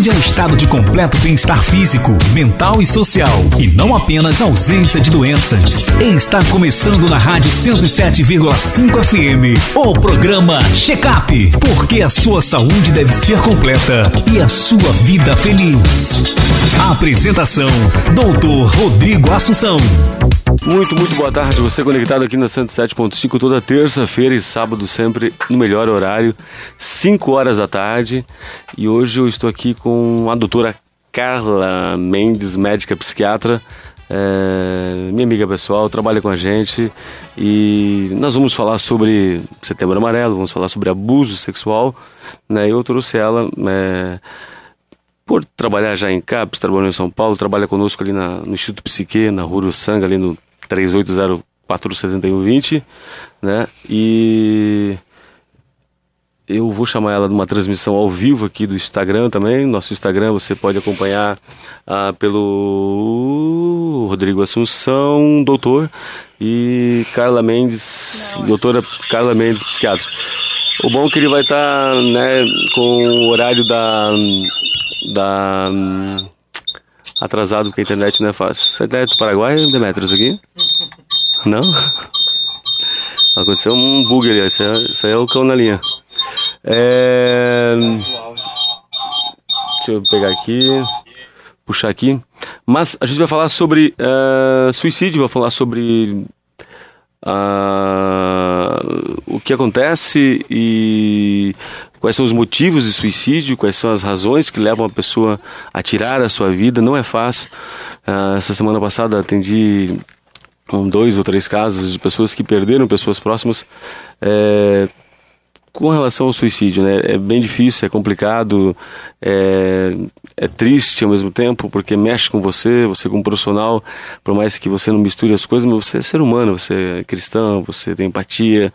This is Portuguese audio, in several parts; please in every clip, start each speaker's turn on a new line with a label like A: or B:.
A: Saúde é um estado de completo bem-estar físico, mental e social, e não apenas ausência de doenças. Está começando na Rádio 107,5 FM o programa Check Up, porque a sua saúde deve ser completa e a sua vida feliz. A apresentação: Doutor Rodrigo Assunção.
B: Muito, muito boa tarde. Você conectado aqui na 107.5 toda terça-feira e sábado, sempre no melhor horário, 5 horas da tarde. E hoje eu estou aqui com a doutora Carla Mendes, médica psiquiatra. É, minha amiga pessoal, trabalha com a gente e nós vamos falar sobre Setembro Amarelo, vamos falar sobre abuso sexual. Né? Eu trouxe ela é, por trabalhar já em CAPES, trabalhou em São Paulo, trabalha conosco ali na, no Instituto Psique, na Rua Sanga, ali no 38047120, né? E eu vou chamar ela de uma transmissão ao vivo aqui do Instagram também. Nosso Instagram você pode acompanhar ah, pelo Rodrigo Assunção, doutor, e Carla Mendes, Não. doutora Carla Mendes, psiquiatra. O bom é que ele vai estar tá, né, com o horário da, da atrasado porque a internet não é fácil. Você é do Paraguai, Demetrios, aqui? Não? Aconteceu um bug ali, isso aí, isso aí é o cão na linha. É... Deixa eu pegar aqui, puxar aqui. Mas a gente vai falar sobre uh, suicídio, vai falar sobre uh, o que acontece e quais são os motivos de suicídio, quais são as razões que levam a pessoa a tirar a sua vida. Não é fácil. Uh, essa semana passada atendi um, dois ou três casos de pessoas que perderam pessoas próximas. É, com relação ao suicídio, né? É bem difícil, é complicado, é, é triste ao mesmo tempo, porque mexe com você, você como profissional, por mais que você não misture as coisas, mas você é ser humano, você é cristão, você tem empatia,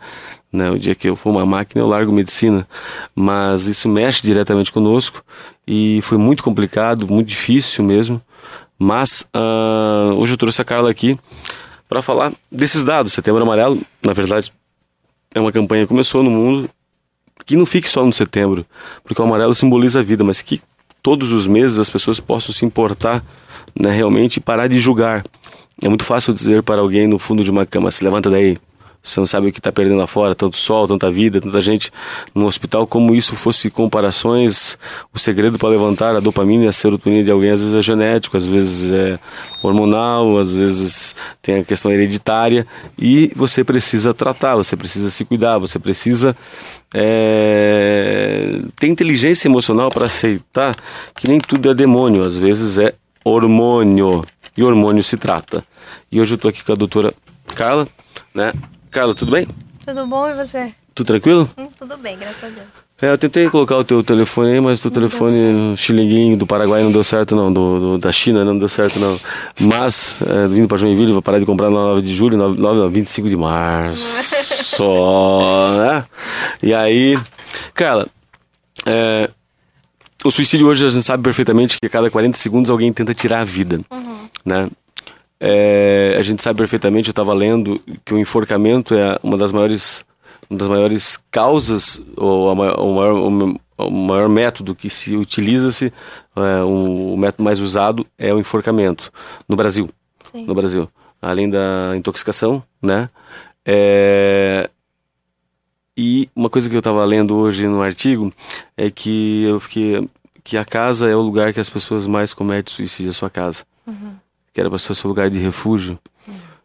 B: né? O dia que eu for uma máquina, eu largo medicina. Mas isso mexe diretamente conosco e foi muito complicado, muito difícil mesmo. Mas uh, hoje eu trouxe a Carla aqui para falar desses dados. Setembro Amarelo, na verdade, é uma campanha que começou no mundo que não fique só no setembro, porque o amarelo simboliza a vida, mas que todos os meses as pessoas possam se importar né, realmente e parar de julgar. É muito fácil dizer para alguém no fundo de uma cama: se levanta daí, você não sabe o que está perdendo lá fora, tanto sol, tanta vida, tanta gente no hospital, como isso fosse comparações. O segredo para levantar a dopamina e a serotonina de alguém às vezes é genético, às vezes é hormonal, às vezes tem a questão hereditária e você precisa tratar, você precisa se cuidar, você precisa é, ter inteligência emocional para aceitar que nem tudo é demônio, às vezes é hormônio e hormônio se trata. E hoje eu estou aqui com a doutora Carla, né? Carla, tudo bem?
C: Tudo bom e você?
B: Tudo tranquilo?
C: Hum, tudo bem, graças a Deus.
B: É, eu tentei colocar o teu telefone aí, mas o teu telefone xilinguinho do Paraguai não deu certo não, do, do, da China não deu certo não. Mas, é, vindo para Joinville, vou parar de comprar na 9 de julho, 9, 9 25 de março, só, né? E aí, cara, é, o suicídio hoje a gente sabe perfeitamente que a cada 40 segundos alguém tenta tirar a vida, uhum. né? É, a gente sabe perfeitamente, eu estava lendo, que o enforcamento é uma das maiores, uma das maiores causas, ou a maior, o, maior, o maior método que se utiliza-se, é, o método mais usado é o enforcamento no Brasil. Sim. No Brasil. Além da intoxicação, né? É, e uma coisa que eu estava lendo hoje no artigo é que eu fiquei que a casa é o lugar que as pessoas mais cometem suicídio, a sua casa. Uhum que era para ser o seu lugar de refúgio.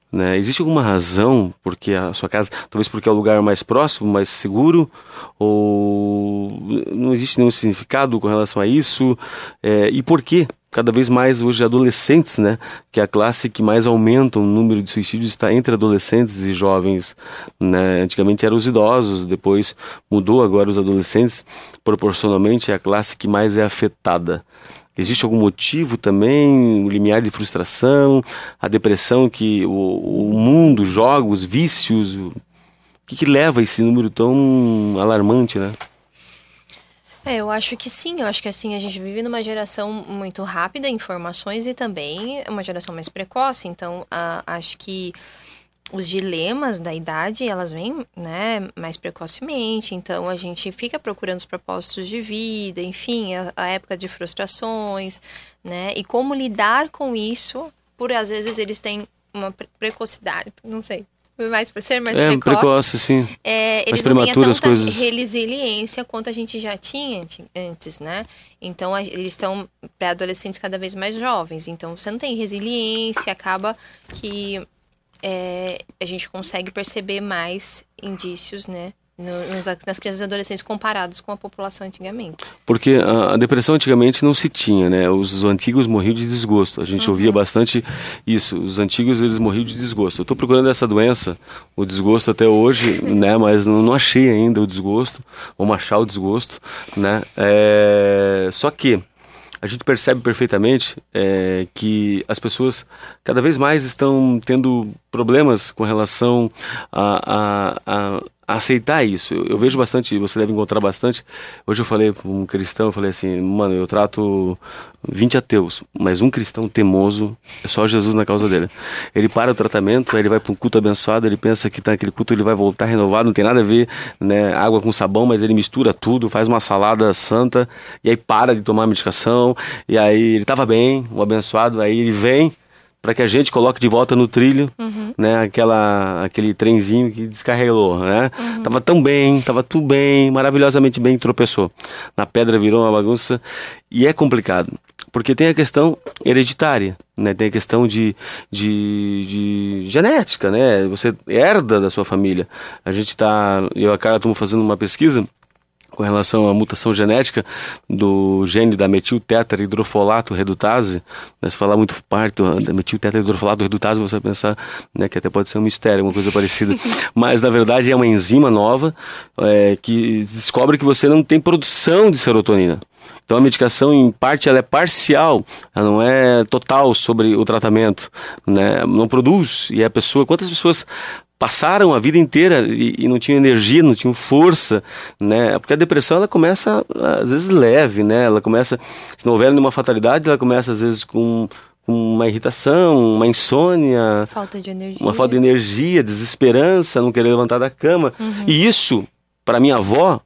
B: Né? Existe alguma razão porque a sua casa, talvez porque é o lugar mais próximo, mais seguro, ou não existe nenhum significado com relação a isso? É, e por que cada vez mais hoje adolescentes, né, que é a classe que mais aumenta o número de suicídios está entre adolescentes e jovens, né? Antigamente eram os idosos, depois mudou agora os adolescentes, proporcionalmente é a classe que mais é afetada. Existe algum motivo também, o limiar de frustração, a depressão que o, o mundo, jogos, vícios, o que, que leva a esse número tão alarmante, né?
C: É, eu acho que sim. Eu acho que assim a gente vive numa geração muito rápida em informações e também uma geração mais precoce. Então, acho que os dilemas da idade, elas vêm, né, mais precocemente, então a gente fica procurando os propósitos de vida, enfim, a, a época de frustrações, né, e como lidar com isso, por às vezes eles têm uma precocidade, não sei, mais por ser mais
B: é,
C: precoce,
B: precoce sim.
C: É, eles não têm tanta coisas... resiliência quanto a gente já tinha antes, né? Então a, eles estão pré-adolescentes cada vez mais jovens. Então você não tem resiliência, acaba que é, a gente consegue perceber mais indícios, né? Nos, nas crianças e adolescentes comparados com a população antigamente.
B: Porque a, a, depressão antigamente não se tinha, né? Os antigos morriam de desgosto. A gente uhum. ouvia bastante isso. Os antigos eles morriam de desgosto. Eu estou procurando essa doença, o desgosto até hoje, né? Mas não, não, achei ainda o desgosto. Vamos achar o desgosto, né? É... Só que a gente percebe perfeitamente é, que as pessoas cada vez mais estão tendo problemas com relação a, a, a aceitar isso. Eu, eu, vejo bastante, você deve encontrar bastante. Hoje eu falei para um cristão, eu falei assim, mano, eu trato 20 ateus, mas um cristão temoso é só Jesus na causa dele. Ele para o tratamento, ele vai para um culto abençoado, ele pensa que tá naquele culto ele vai voltar renovado, não tem nada a ver, né, água com sabão, mas ele mistura tudo, faz uma salada santa e aí para de tomar medicação, e aí ele estava bem, o abençoado, aí ele vem para que a gente coloque de volta no trilho, uhum. né, aquela, aquele trenzinho que descarregou, né? Uhum. Tava tão bem, tava tudo bem, maravilhosamente bem, tropeçou. Na pedra virou uma bagunça e é complicado, porque tem a questão hereditária, né? Tem a questão de, de, de genética, né? Você herda da sua família. A gente tá, eu e a Carla estamos fazendo uma pesquisa com relação à mutação genética do gene da metiltetrahidrofolato redutase, né, se falar muito parte da metiltetrahidrofolato redutase, você vai pensar né, que até pode ser um mistério, uma coisa parecida. Mas, na verdade, é uma enzima nova é, que descobre que você não tem produção de serotonina. Então a medicação, em parte, ela é parcial, ela não é total sobre o tratamento, né? Não produz e a pessoa, quantas pessoas passaram a vida inteira e, e, não tinham energia, não tinham força, né? Porque a depressão ela começa às vezes leve, né? Ela começa, se não houver nenhuma fatalidade, ela começa às vezes com uma irritação, uma insônia,
C: falta de energia,
B: uma falta de energia, desesperança, não querer levantar da cama. Uhum. E isso, para minha avó,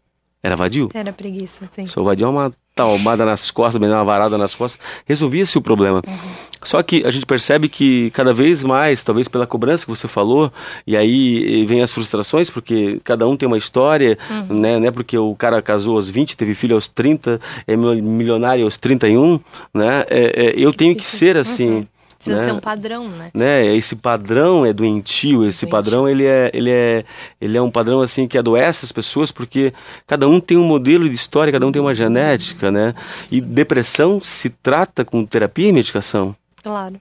B: era vadio.
C: Era preguiça, sim.
B: Seu vadio é uma talmada nas costas, bem uma varada nas costas, resolvia-se o problema. Uhum. Só que a gente percebe que cada vez mais, talvez pela cobrança que você falou, e aí vem as frustrações, porque cada um tem uma história, uhum. né? Não é porque o cara casou aos 20, teve filho aos 30, é milionário aos 31, né? É, é, eu tenho que ser assim. Uhum.
C: Precisa né? ser um padrão, né?
B: né? Esse padrão é doentio, esse doentio. padrão ele é, ele, é, ele é um padrão assim que adoece as pessoas porque cada um tem um modelo de história, cada um tem uma genética, né? Sim. E depressão se trata com terapia e medicação.
C: Claro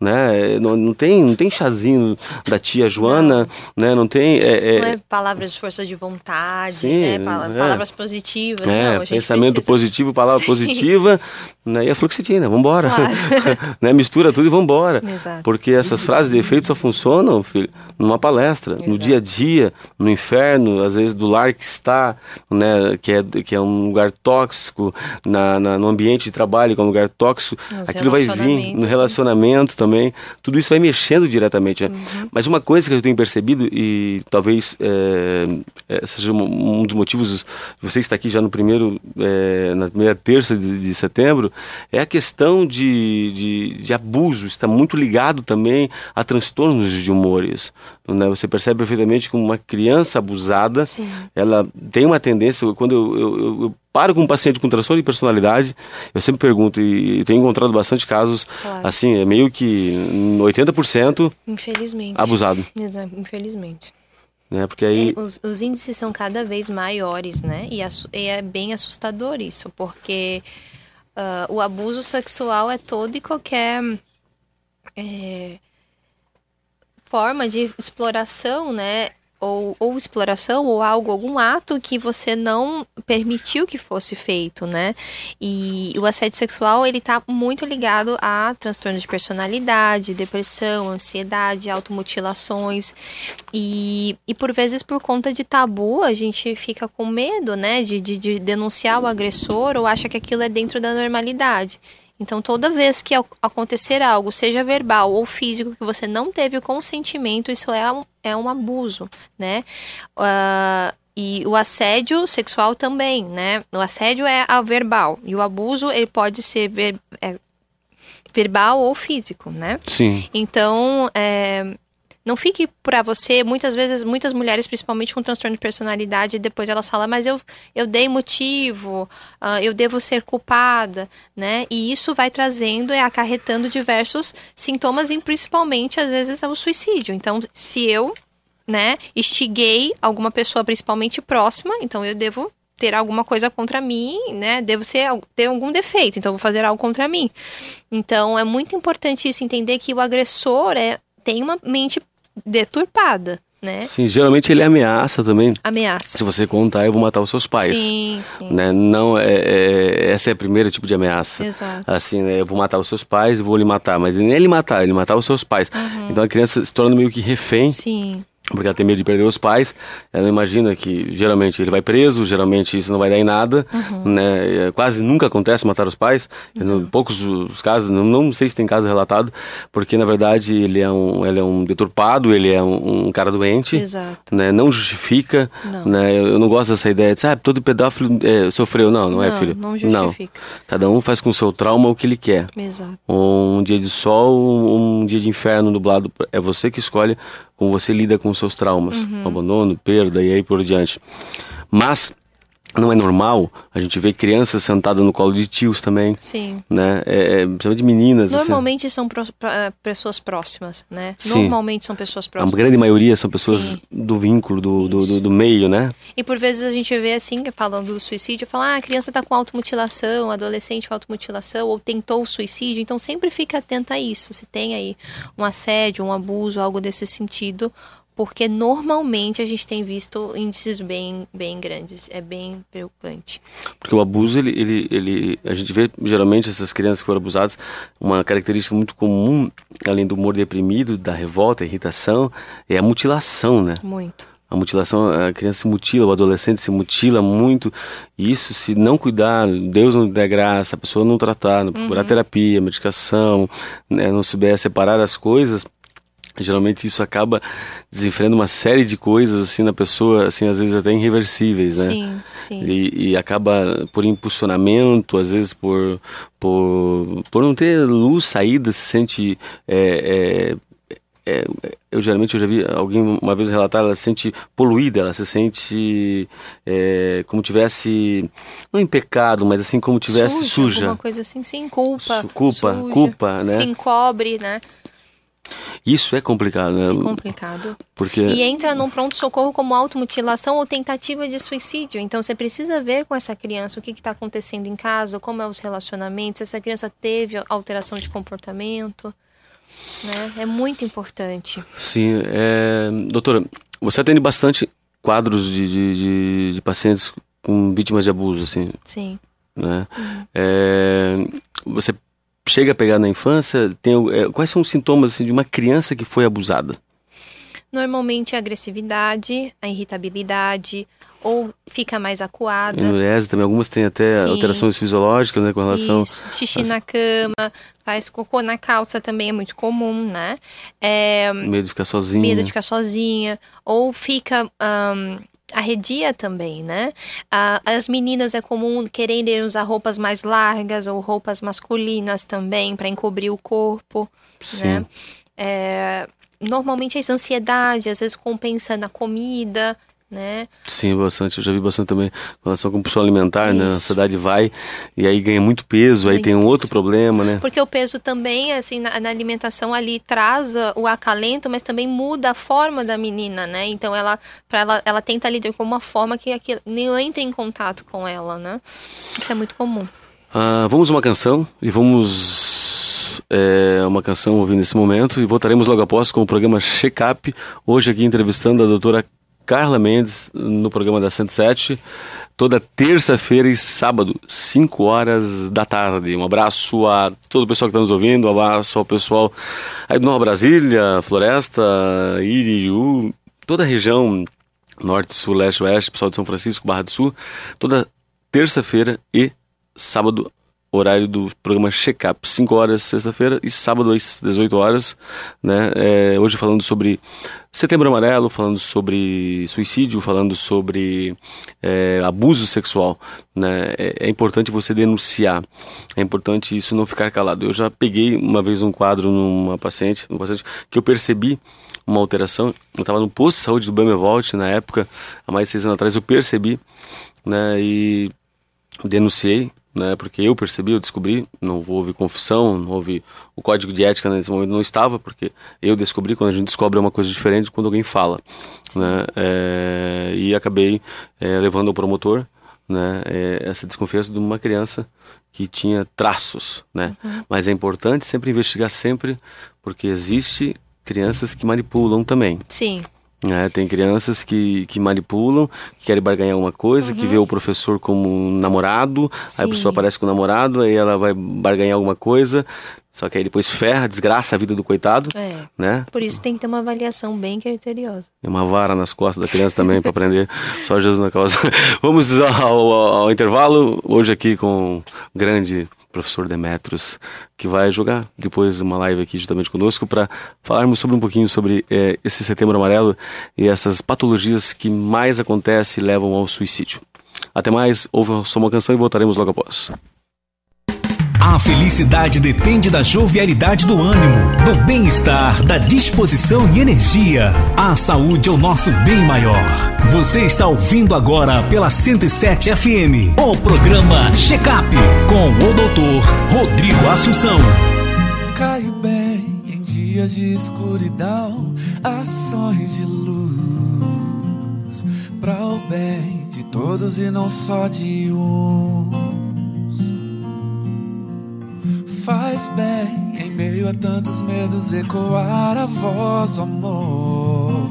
B: né? Não, não, tem, não tem chazinho da tia Joana, não. né? Não tem.
C: É, é... Não é palavras de força de vontade, Sim, né? É. Palavras positivas,
B: é, não, pensamento precisa... positivo, palavra Sim. positiva, né? E a fluoxetina, vambora. Claro. né? Mistura tudo e vambora. Exato. Porque essas frases de efeito só funcionam, filho, numa palestra, Exato. no dia a dia, no inferno, às vezes do lar que está, né? Que é, que é um lugar tóxico, na, na no ambiente de trabalho, que é um lugar tóxico, Nos aquilo vai vir no relacionamento também também, tudo isso vai mexendo diretamente. Né? Uhum. Mas uma coisa que eu tenho percebido, e talvez é, seja um dos motivos de você estar aqui já no primeiro, é, na primeira terça de, de, setembro, é a questão de, de, de, abuso, está muito ligado também a transtornos de humores. Né? Você percebe perfeitamente que uma criança abusada, Sim. ela tem uma tendência, quando eu, eu, eu paro com um paciente com transtorno de personalidade, eu sempre pergunto, e tenho encontrado bastante casos, claro. assim, é meio que 80%
C: Infelizmente.
B: abusado.
C: Infelizmente.
B: Né? Porque aí...
C: É, os, os, índices são cada vez maiores, né? E, e é bem assustador isso, porque uh, o abuso sexual é todo e qualquer é, forma de exploração, né? Ou, ou exploração ou algo, algum ato que você não permitiu que fosse feito, né? E o assédio sexual, ele tá muito ligado a transtornos de personalidade, depressão, ansiedade, automutilações e, e por vezes por conta de tabu, a gente fica com medo, né, de, de, de denunciar o agressor ou acha que aquilo é dentro da normalidade. Então, toda vez que acontecer algo, seja verbal ou físico, que você não teve o consentimento, isso é um, é um abuso, né? Uh, e o assédio sexual também, né? O assédio é a verbal e o abuso ele pode ser ver, é, verbal ou físico, né?
B: Sim.
C: Então, é, não fique para você, muitas vezes, muitas mulheres, principalmente com transtorno de personalidade, depois elas falam, mas eu, eu dei motivo, uh, eu devo ser culpada, né? E isso vai trazendo e acarretando diversos sintomas, e principalmente, às vezes, o suicídio. Então, se eu, né, instiguei alguma pessoa, principalmente próxima, então eu devo ter alguma coisa contra mim, né? Devo ser, ter algum defeito, então vou fazer algo contra mim. Então é muito importante isso entender que o agressor é tem uma mente deturpada. Né?
B: Sim, geralmente ele ameaça também.
C: Ameaça.
B: Se você contar, eu vou matar os seus pais.
C: Sim, sim.
B: Né? Não, é, é, essa é a primeira tipo de ameaça.
C: Exato.
B: Assim, né? Eu vou matar os seus pais e vou lhe matar. Mas nem ele matar, ele matar os seus pais.
C: Uhum.
B: Então a criança se torna meio que refém.
C: Sim
B: porque ela tem medo de perder os pais. Ela imagina que geralmente ele vai preso, geralmente isso não vai dar em nada, uhum. né? É, quase nunca acontece matar os pais. Uhum. poucos os casos, não, não, sei se tem caso relatado, porque na verdade ele é um, ele é um deturpado, ele é um, um cara doente,
C: Exato.
B: né? Não justifica,
C: não.
B: né? Eu não gosto dessa ideia de, sabe, ah, todo pedófilo é, sofreu, não, não,
C: não,
B: é filho.
C: Não justifica.
B: Não. Cada um faz com o seu trauma o que ele quer.
C: Exato.
B: Um dia de sol, um, um dia de inferno nublado, é você que escolhe como você lida com seus traumas, uhum. abandono, perda e aí por diante. Mas não é normal a gente ver crianças sentadas no colo de tios também.
C: Sim.
B: Né? É, é, principalmente de meninas.
C: Assim. Normalmente assim. são pro, pra, pessoas próximas, né?
B: Sim.
C: Normalmente são pessoas próximas.
B: A grande maioria são pessoas Sim. do vínculo, do, do, do, do, meio, né?
C: E por vezes a gente vê assim, falando do suicídio, fala, ah, a criança tá com automutilação, adolescente com automutilação, ou tentou o suicídio. Então sempre fica atenta a isso. Se tem aí um assédio, um abuso, algo desse sentido, porque normalmente a gente tem visto índices bem, bem grandes, é bem preocupante.
B: Porque o abuso, ele, ele, ele, a gente vê geralmente essas crianças que foram abusadas, uma característica muito comum, além do humor deprimido, da revolta, irritação, é a mutilação, né?
C: Muito.
B: A mutilação, a criança se mutila, o adolescente se mutila muito, e isso se não cuidar, Deus não der graça, a pessoa não tratar, não procurar uhum. terapia, medicação, né, não souber separar as coisas, geralmente isso acaba desenfreando uma série de coisas assim na pessoa, assim às vezes até irreversíveis, né?
C: Sim, sim.
B: E, e acaba por impulsionamento, às vezes por por, por não ter luz, saída, se sente é, é, é, eu geralmente eu já vi alguém uma vez relatar, ela se sente poluída, ela se sente é, como tivesse não em pecado, mas assim como tivesse suja, suja.
C: Uma coisa assim, sim, culpa,
B: Su culpa,
C: suja,
B: culpa, né?
C: Se encobre, né?
B: Isso é complicado, né?
C: É complicado.
B: Porque...
C: E entra num pronto-socorro como automutilação ou tentativa de suicídio. Então você precisa ver com essa criança o que está acontecendo em casa, como é os relacionamentos, se essa criança teve alteração de comportamento. Né? É muito importante.
B: Sim. É... Doutora, você atende bastante quadros de, de, de, de pacientes com vítimas de abuso, assim.
C: Sim.
B: Né? Uhum. É... Você chega a pegar na infância, tem, é, quais são os sintomas assim, de uma criança que foi abusada?
C: Normalmente a agressividade, a irritabilidade, ou fica mais acuada.
B: Mulheres também, algumas têm até Sim. alterações fisiológicas, né, com relação...
C: Isso, xixi na cama, faz cocô na calça também é muito comum, né? É,
B: medo de ficar sozinha.
C: Medo de ficar sozinha, ou fica um, arredia também, né? as meninas é comum quererem usar roupas mais largas ou roupas masculinas também para encobrir o corpo,
B: Sim.
C: né? É, normalmente essa ansiedade, às vezes compensa na comida, né?
B: Sim, bastante. Eu já vi bastante também com relação à compulsão alimentar, Isso. né? A ansiedade vai e aí ganha muito peso, aí tem um outro problema, né?
C: Porque o peso também, assim, na, na, alimentação ali traz o acalento, mas também muda a forma da menina, né? Então ela, para ela, ela tenta lidar com uma forma que aquilo nem entre em contato com ela, né? Isso é muito comum.
B: Ah, vamos uma canção e vamos é, uma canção ouvindo nesse momento e voltaremos logo após com o programa Check Up, hoje aqui entrevistando a doutora Carla Mendes no programa da 107, toda terça-feira e sábado, 5 horas da tarde. Um abraço a todo o pessoal que está nos ouvindo, um abraço ao pessoal aí do Nova Brasília, Floresta, Iririú, toda a região norte, sul, leste, oeste, pessoal de São Francisco, Barra do Sul, toda terça-feira e sábado horário do programa Check-up, 5 horas sexta-feira e sábado às 18 horas, né? É, hoje falando sobre Setembro Amarelo, falando sobre suicídio, falando sobre é, abuso sexual, né? É, é, importante você denunciar, é importante isso não ficar calado. Eu já peguei uma vez um quadro numa paciente, num paciente que eu percebi uma alteração. Eu estava no posto de saúde do Bemevolt na época, há mais de seis anos atrás, eu percebi, né? E denunciei né? Porque eu percebi, eu descobri, não houve confissão, não houve o código de ética nesse momento não estava, porque eu descobri quando a gente descobre uma coisa diferente quando alguém fala, né? É, e acabei é, levando ao promotor, né? É, essa desconfiança de uma criança que tinha traços, né? Uhum. Mas é importante sempre investigar sempre, porque existe crianças que manipulam também.
C: Sim.
B: É, tem crianças que, que manipulam, que querem barganhar alguma coisa, uhum. que vê o professor como um namorado, Sim. aí a pessoa aparece com o namorado, aí ela vai barganhar alguma coisa, só que aí depois ferra, desgraça a vida do coitado. É. Né?
C: Por isso tem que ter uma avaliação bem criteriosa.
B: E uma vara nas costas da criança também para aprender. Só Jesus na causa. Vamos ao, ao, ao, intervalo. Hoje aqui com grande professor Demetros, que vai jogar depois uma live aqui justamente conosco para falarmos sobre um pouquinho sobre é, esse setembro amarelo e essas patologias que mais acontecem e levam ao suicídio. Até mais, ouve só uma canção e voltaremos logo após.
A: A felicidade depende da jovialidade do ânimo, do bem-estar, da disposição e energia. A saúde é o nosso bem maior. Você está ouvindo agora pela 107 FM o programa Check Up com o doutor Rodrigo Assunção.
D: Cai bem em dias de escuridão, ações de luz, para o bem de todos e não só de um faz bem em meio a tantos medos ecoar a voz do amor,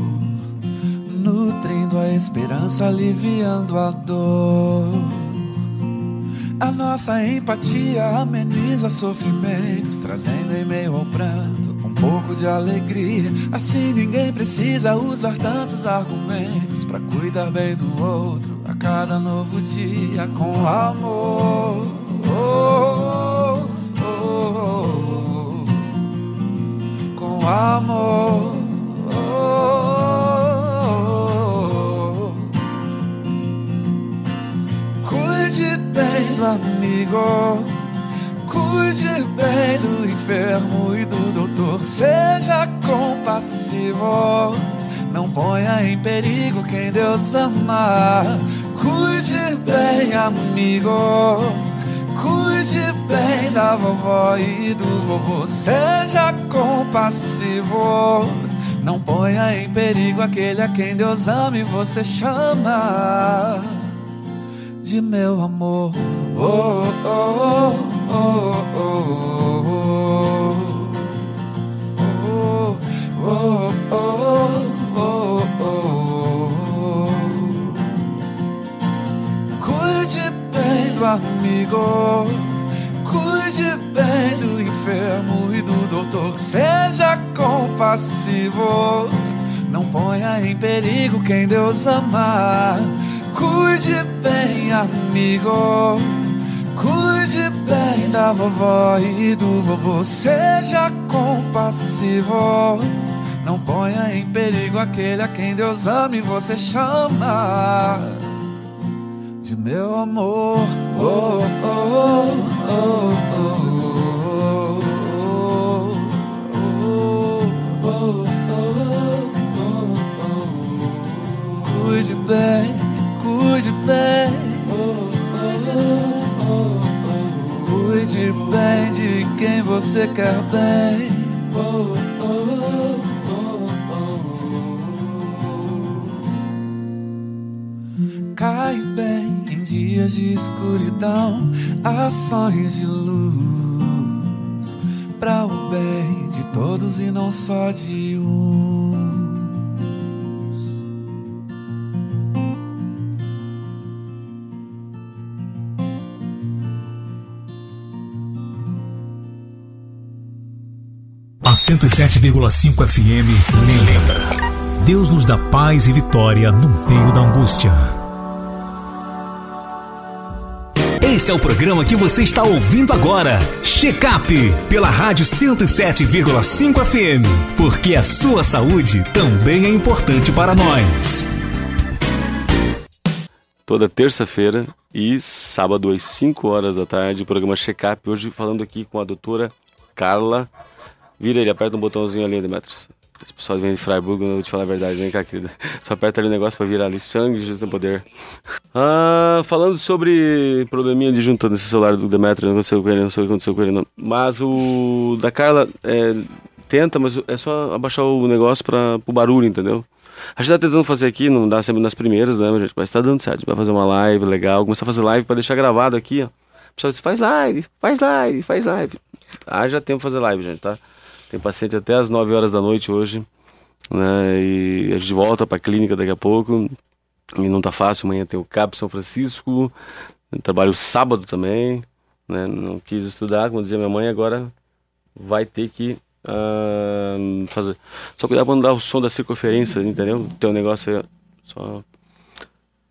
D: nutrindo a esperança, aliviando a dor. A nossa empatia ameniza sofrimentos, trazendo em meio ao pranto um pouco de alegria. Assim ninguém precisa usar tantos argumentos para cuidar bem do outro a cada novo dia com amor. Oh, amor. Cuide bem do amigo, cuide bem do enfermo e do doutor. Seja compassivo, não ponha em perigo quem Deus ama. Cuide bem, amigo da vovó e do vovô. Seja compassivo. Não ponha em perigo aquele a quem Deus ama e você chama de meu amor. Oh, oh, oh, oh, oh, oh, oh, oh, Cuide bem do amigo Cuide bem do enfermo e do doutor. Seja compassivo. Não ponha em perigo quem Deus ama. Cuide bem, amigo. Cuide bem da vovó e do vovô. Seja compassivo. Não ponha em perigo aquele a quem Deus ama e você chama de meu amor. Cuide bem, cuide bem. Cuide bem de quem você quer bem. Dias de escuridão, ações de luz, para o bem de todos e não só de uns.
A: A 107,5 FM lembra. Deus nos dá paz e vitória no meio da angústia. Este é o programa que você está ouvindo agora. Check-up pela Rádio 107,5 FM. Porque a sua saúde também é importante para nós.
B: Toda terça-feira e sábado às 5 horas da tarde, o programa Check-up. Hoje falando aqui com a doutora Carla. Vira ele, aperta um botãozinho ali, Demetrius. Esse pessoal vem de Freiburg, eu vou te falar a verdade, vem cá, querida. Só aperta ali o negócio pra virar ali. Sangue, Jesus tem poder. Ah, falando sobre probleminha de junta nesse celular do Demetrio, não aconteceu com ele, não sei o que aconteceu com ele, não. Mas o da Carla, é, tenta, mas é só abaixar o negócio para o barulho, entendeu? A gente tá tentando fazer aqui, não dá sempre nas primeiras, né, gente? Mas tá dando certo. Vai fazer uma live legal, começar a fazer live para deixar gravado aqui, ó. O pessoal diz, faz live, faz live, faz live. Ah, já tempo fazer live, gente, tá? Tem paciente até as 9 horas da noite hoje, né? E a gente volta pra clínica daqui a pouco. E não tá fácil, amanhã tem o CAP São Francisco. Eu trabalho sábado também, né? Não quis estudar, como dizia minha mãe, agora vai ter que uh, fazer. Só cuidar não dar o som da circunferência, entendeu? Tem um negócio aí, só.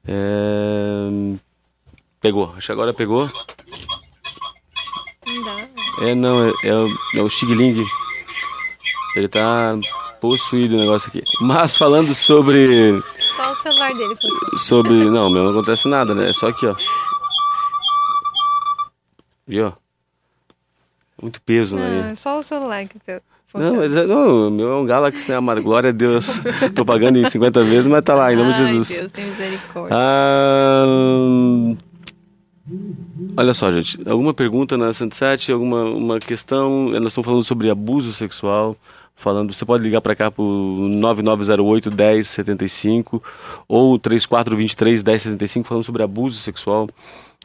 B: É... Pegou, acho que agora pegou.
C: Não dá.
B: É, não, é, é, o, é o Xigling. Ele tá possuído o negócio aqui. Mas falando sobre.
C: Só o celular dele funciona.
B: Sobre. Não, meu não acontece nada, né? É só aqui, ó. Viu? Muito peso, né?
C: É só o celular que seu
B: Não, mas é, não, meu é um Galaxy, né, amado? Glória a Deus. Tô pagando em 50 vezes, mas tá lá, em nome de
C: Ai,
B: Jesus.
C: Deus, tem misericórdia.
B: Ah, olha só, gente. Alguma pergunta na 107? Alguma uma questão? Nós estamos falando sobre abuso sexual. Falando, você pode ligar para cá pro 9908 1075 ou 3423 1075 falando sobre abuso sexual,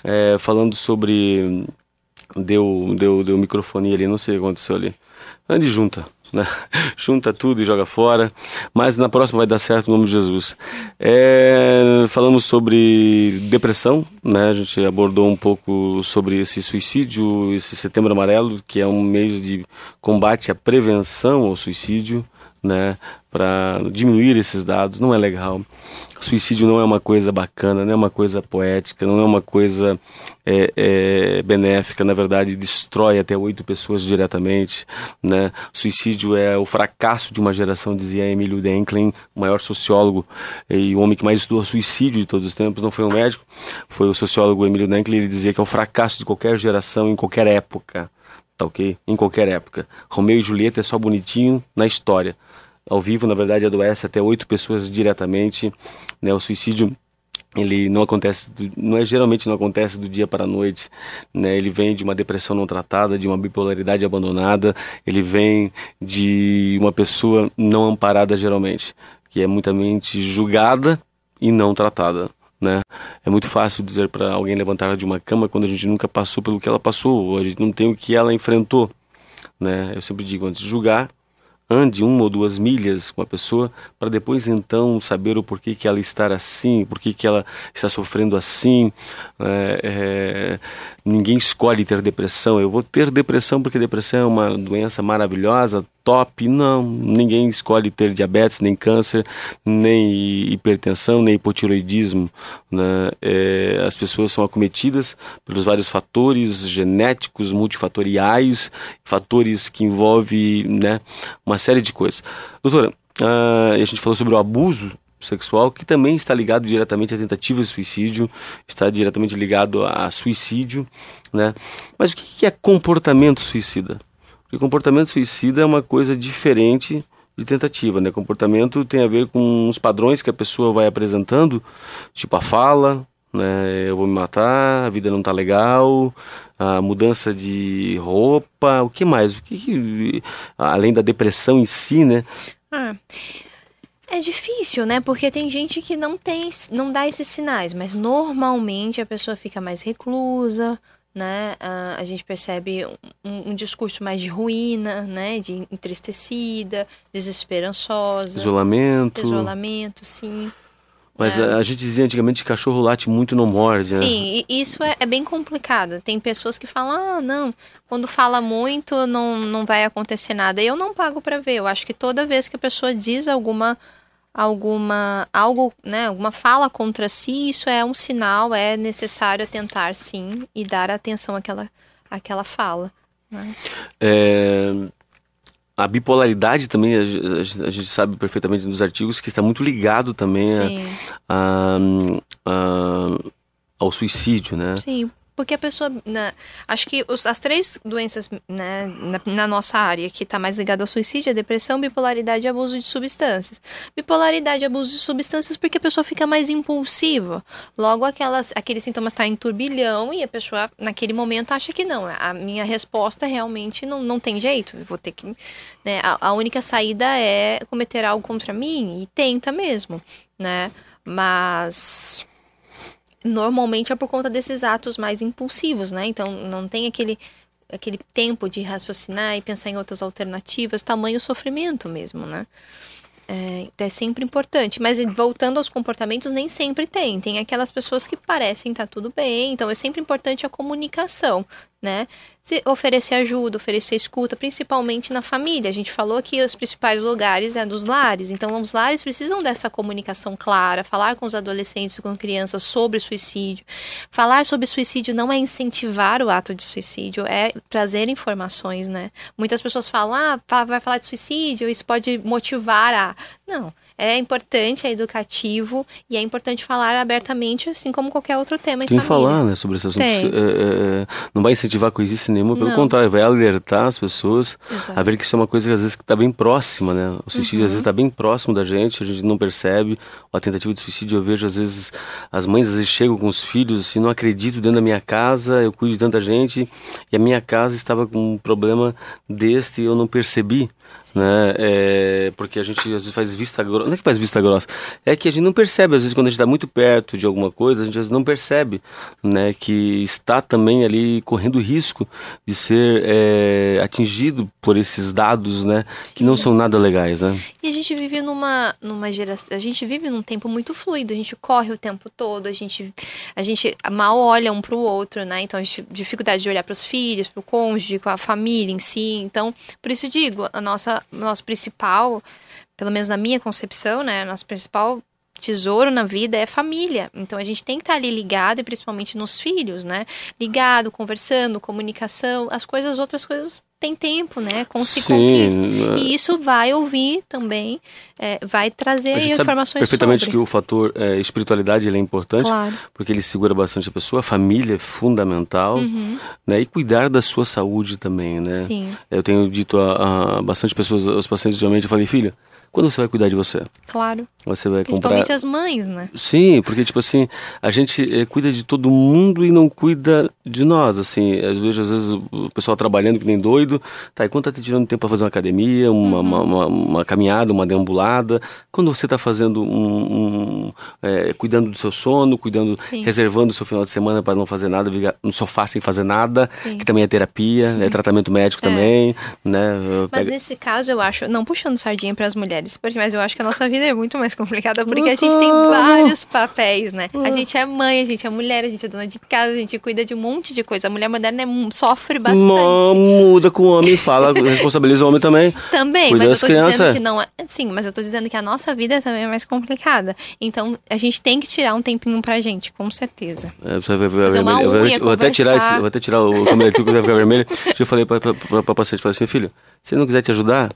B: é, falando sobre deu deu deu microfone ali, não sei o que aconteceu ali. Ande junta, né? Junta tudo e joga fora. Mas na próxima vai dar certo em nome de Jesus. É, falamos sobre depressão, né? A gente abordou um pouco sobre esse suicídio, esse setembro amarelo, que é um mês de combate à prevenção ao suicídio, né? Para diminuir esses dados. Não é legal. Suicídio não é uma coisa bacana, não é uma coisa poética, não é uma coisa é, é, benéfica. Na verdade, destrói até oito pessoas diretamente. Né? Suicídio é o fracasso de uma geração, dizia Emílio Denklin, o maior sociólogo e o homem que mais estudou suicídio de todos os tempos. Não foi um médico, foi o sociólogo Emílio Denklin. Ele dizia que é o fracasso de qualquer geração em qualquer época. Tá ok? Em qualquer época. Romeu e Julieta é só bonitinho na história ao vivo, na verdade, adoece até oito pessoas diretamente. Né? O suicídio ele não acontece, não é geralmente não acontece do dia para a noite, né? Ele vem de uma depressão não tratada, de uma bipolaridade abandonada, ele vem de uma pessoa não amparada geralmente, que é muitamente julgada e não tratada. Né? É muito fácil dizer para alguém levantar de uma cama quando a gente nunca passou pelo que ela passou, ou a gente não tem o que ela enfrentou. Né? Eu sempre digo, antes de julgar, ande uma ou duas milhas com a pessoa para depois então saber o porquê que ela está assim, porquê que ela está sofrendo assim. É, é, ninguém escolhe ter depressão. Eu vou ter depressão porque depressão é uma doença maravilhosa, top. Não, ninguém escolhe ter diabetes, nem câncer, nem hipertensão, nem hipotiroidismo. Né? É, as pessoas são acometidas pelos vários fatores genéticos, multifatoriais, fatores que envolvem né, uma série de coisas. Doutora, ah, a gente falou sobre o abuso sexual, que também está ligado diretamente à tentativa de suicídio, está diretamente ligado a suicídio, né? Mas o que é comportamento suicida? Porque comportamento suicida é uma coisa diferente de tentativa, né? Comportamento tem a ver com os padrões que a pessoa vai apresentando, tipo a fala, né? Eu vou me matar, a vida não tá legal, a mudança de roupa, o que mais? O que, que além da depressão em si, né?
C: Ah, é difícil, né? Porque tem gente que não tem, não dá esses sinais, mas normalmente a pessoa fica mais reclusa, né? Ah, a gente percebe um, um discurso mais de ruína, né? De entristecida, desesperançosa,
B: Isolamento.
C: isolamento, sim.
B: Mas
C: É.
B: a, a gente dizia antigamente que cachorro late muito não morde, né?
C: Sim, e isso é, é bem complicado. Tem pessoas que falam, ah, não, quando fala muito não, não vai acontecer nada. Eu não pago pra ver. Eu acho que toda vez que a pessoa diz alguma alguma algo, né, alguma fala contra si, isso é um sinal, é necessário tentar sim e dar atenção àquela, àquela fala. Né?
B: É, a bipolaridade também, a, a, a, gente sabe perfeitamente nos artigos que está muito ligado também a, ao suicídio, né?
C: Sim, porque a pessoa. Né, acho que os, as três doenças né, na, na, nossa área que está mais ligada ao suicídio é depressão, bipolaridade e abuso de substâncias. Bipolaridade e abuso de substâncias porque a pessoa fica mais impulsiva. Logo, aquelas, aqueles sintomas estão tá em turbilhão e a pessoa, naquele momento, acha que não. A minha resposta realmente não, não tem jeito. Eu vou ter que. Né, a, a única saída é cometer algo contra mim e tenta mesmo, né? Mas normalmente é por conta desses atos mais impulsivos, né? Então não tem aquele aquele tempo de raciocinar e pensar em outras alternativas, tamanho sofrimento mesmo, né? É, então é sempre importante. Mas voltando aos comportamentos, nem sempre tem. Tem aquelas pessoas que parecem estar tá tudo bem. Então é sempre importante a comunicação, né? Se oferecer ajuda, oferecer escuta, principalmente na família. A gente falou que os principais lugares é dos lares. Então os lares precisam dessa comunicação clara, falar com os adolescentes e com crianças sobre suicídio. Falar sobre suicídio não é incentivar o ato de suicídio, é trazer informações, né? Muitas pessoas falam: "Ah, vai falar de suicídio, isso pode motivar a". Não, é importante, é educativo e é importante falar abertamente, assim como qualquer outro tema em
B: Tem
C: família.
B: falar, né, sobre esse assunto. É, é, não vai incentivar coisice nenhuma, pelo não. contrário, vai alertar as pessoas Exato. a ver que isso é uma coisa que às vezes está bem próxima, né? O suicídio uhum. às vezes está bem próximo da gente, a gente não percebe. A tentativa de suicídio eu vejo às vezes as mães às vezes chegam com os filhos assim, não acredito dentro da minha casa, eu cuido de tanta gente e a minha casa estava com um problema deste e eu não percebi né? É, porque a gente às vezes faz vista grossa. Não é que faz vista grossa, é que a gente não percebe, às vezes, quando a gente está muito perto de alguma coisa, a gente às vezes não percebe né, que está também ali correndo risco de ser é, atingido por esses dados né, que não são nada legais. Né?
C: E a gente vive numa, numa geração. A gente vive num tempo muito fluido, a gente corre o tempo todo, a gente, a gente mal olha um para o outro, né? Então a gente dificuldade de olhar para os filhos, para o cônjuge, com a família em si. Então, por isso digo, a nossa nosso principal, pelo menos na minha concepção, né, nosso principal tesouro na vida é família. Então a gente tem que estar ali ligado, e principalmente nos filhos, né? Ligado, conversando, comunicação, as coisas, outras coisas tem tempo, né? Com se conquista. Né? E isso vai ouvir também, é, vai trazer a informações
B: perfeitamente
C: sobre.
B: que o fator é, espiritualidade ele é importante, claro. porque ele segura bastante a pessoa. A família é fundamental, uhum. né? E cuidar da sua saúde também, né? Sim. Eu tenho dito a, a bastante pessoas, aos pacientes, geralmente, eu falei, filha, quando você vai cuidar de você?
C: Claro.
B: Você vai
C: Principalmente
B: comprar...
C: as mães, né?
B: Sim, porque, tipo assim, a gente é, cuida de todo mundo e não cuida de nós, assim. Às vezes, às vezes o pessoal trabalhando que nem doido, tá, e quando tá te tirando tempo para fazer uma academia, uma, uhum. uma, uma, uma, caminhada, uma deambulada, quando você tá fazendo um... um é, cuidando do seu sono, cuidando, Sim. reservando o seu final de semana para não fazer nada, ficar no sofá sem fazer nada, Sim. que também é terapia, é tratamento médico é. também, né?
C: Mas Pega... nesse caso, eu acho, não puxando sardinha para as mulheres, mulheres. Porque, mas eu acho que a nossa vida é muito mais complicada porque a gente tem vários papéis, né? A gente é mãe, a gente é mulher, a gente é dona de casa, a gente cuida de um monte de coisa. A mulher moderna é, sofre bastante.
B: muda com o homem, fala, responsabiliza o homem também.
C: Também, mas eu tô crianças. dizendo que não é. Sim, mas eu tô dizendo que a nossa vida também é mais complicada. Então a gente tem que tirar um tempinho pra gente, com certeza.
B: É, você vai, vai, unha, eu vou, vou até tirar esse, vou até tirar o que vai ficar vermelho. Eu falei pra, pra, pra, pra paciente, falei assim, filho, se não quiser te ajudar,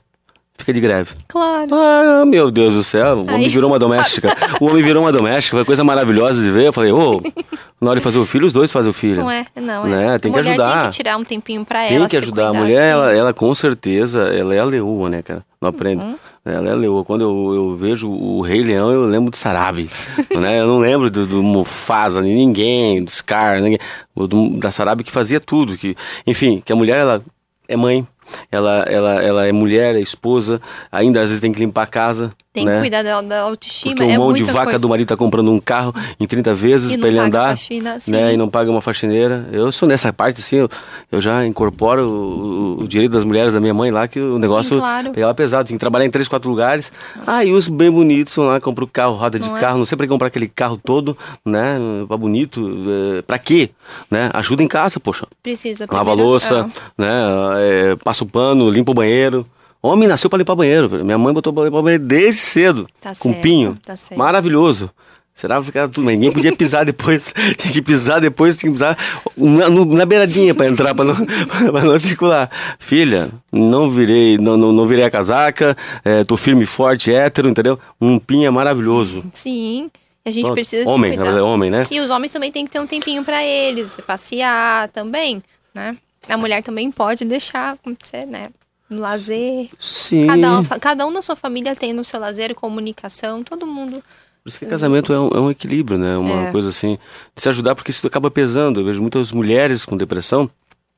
B: fica de greve.
C: Claro.
B: Ah, meu Deus do céu, o homem virou uma doméstica. o homem virou uma doméstica, foi coisa maravilhosa de ver. Eu falei, ô, oh, na hora de fazer o filho, os dois fazem o filho.
C: Não é, não
B: né?
C: é.
B: Tem que ajudar.
C: Tem que tirar um tempinho pra
B: tem
C: ela.
B: Tem que ajudar. a mulher, ela, ela com certeza, ela é a leoa, né, cara? Não aprende. Uhum. Ela é a leoa. Quando eu, eu vejo o Rei Leão, eu lembro do Sarabi. né? Eu não lembro do, do Mufasa, de ninguém, do Scar, ninguém. Do, da Sarabi que fazia tudo. Que, enfim, que a mulher, ela é mãe, ela, ela, ela é mulher, é esposa, ainda às vezes tem que limpar a casa.
C: Tem
B: né?
C: que cuidar da, da autoestima.
B: Porque
C: é
B: um monte de vaca coisa. do marido tá comprando um carro em 30 vezes para ele andar.
C: Faxina,
B: né? E não paga uma faxineira. Eu sou nessa parte, assim, eu, eu já incorporo o, o, direito das mulheres da minha mãe lá, que o negócio
C: Sim, claro.
B: pegava pesado. Tinha que trabalhar em três, quatro lugares. Ah, e os bem bonitos vão lá, compram carro, roda de não é? carro. É? Não sei pra comprar aquele carro todo, né? Pra bonito. É, pra quê? Né? Ajuda em casa, poxa.
C: Precisa.
B: Lava a louça, é. né? É, passa o pano, limpa o banheiro Homem nasceu para limpar banheiro. Minha mãe botou pra limpar banheiro desde cedo.
C: Tá
B: com
C: certo,
B: pinho.
C: tá certo.
B: Maravilhoso. Será que era tudo? Ninguém podia pisar depois. tinha que pisar depois, tinha que pisar na, na beiradinha para entrar, para não, pra não circular. Filha, não virei, não, não, não virei a casaca, é, tô firme, forte, hétero, entendeu? Um pinho é maravilhoso.
C: Sim. A gente
B: Pronto.
C: precisa se
B: Homem, na
C: cuidar.
B: homem, né?
C: E os homens também têm que ter um tempinho pra eles, passear também, né? A mulher também pode deixar acontecer, né? No lazer.
B: Sim.
C: Cada, um- cada um na sua família tem no seu lazer, comunicação, todo mundo.
B: Por isso que casamento é um, é um equilíbrio, né? Uma
C: É.
B: coisa assim, de se ajudar, porque isso acaba pesando. Eu vejo muitas mulheres com depressão,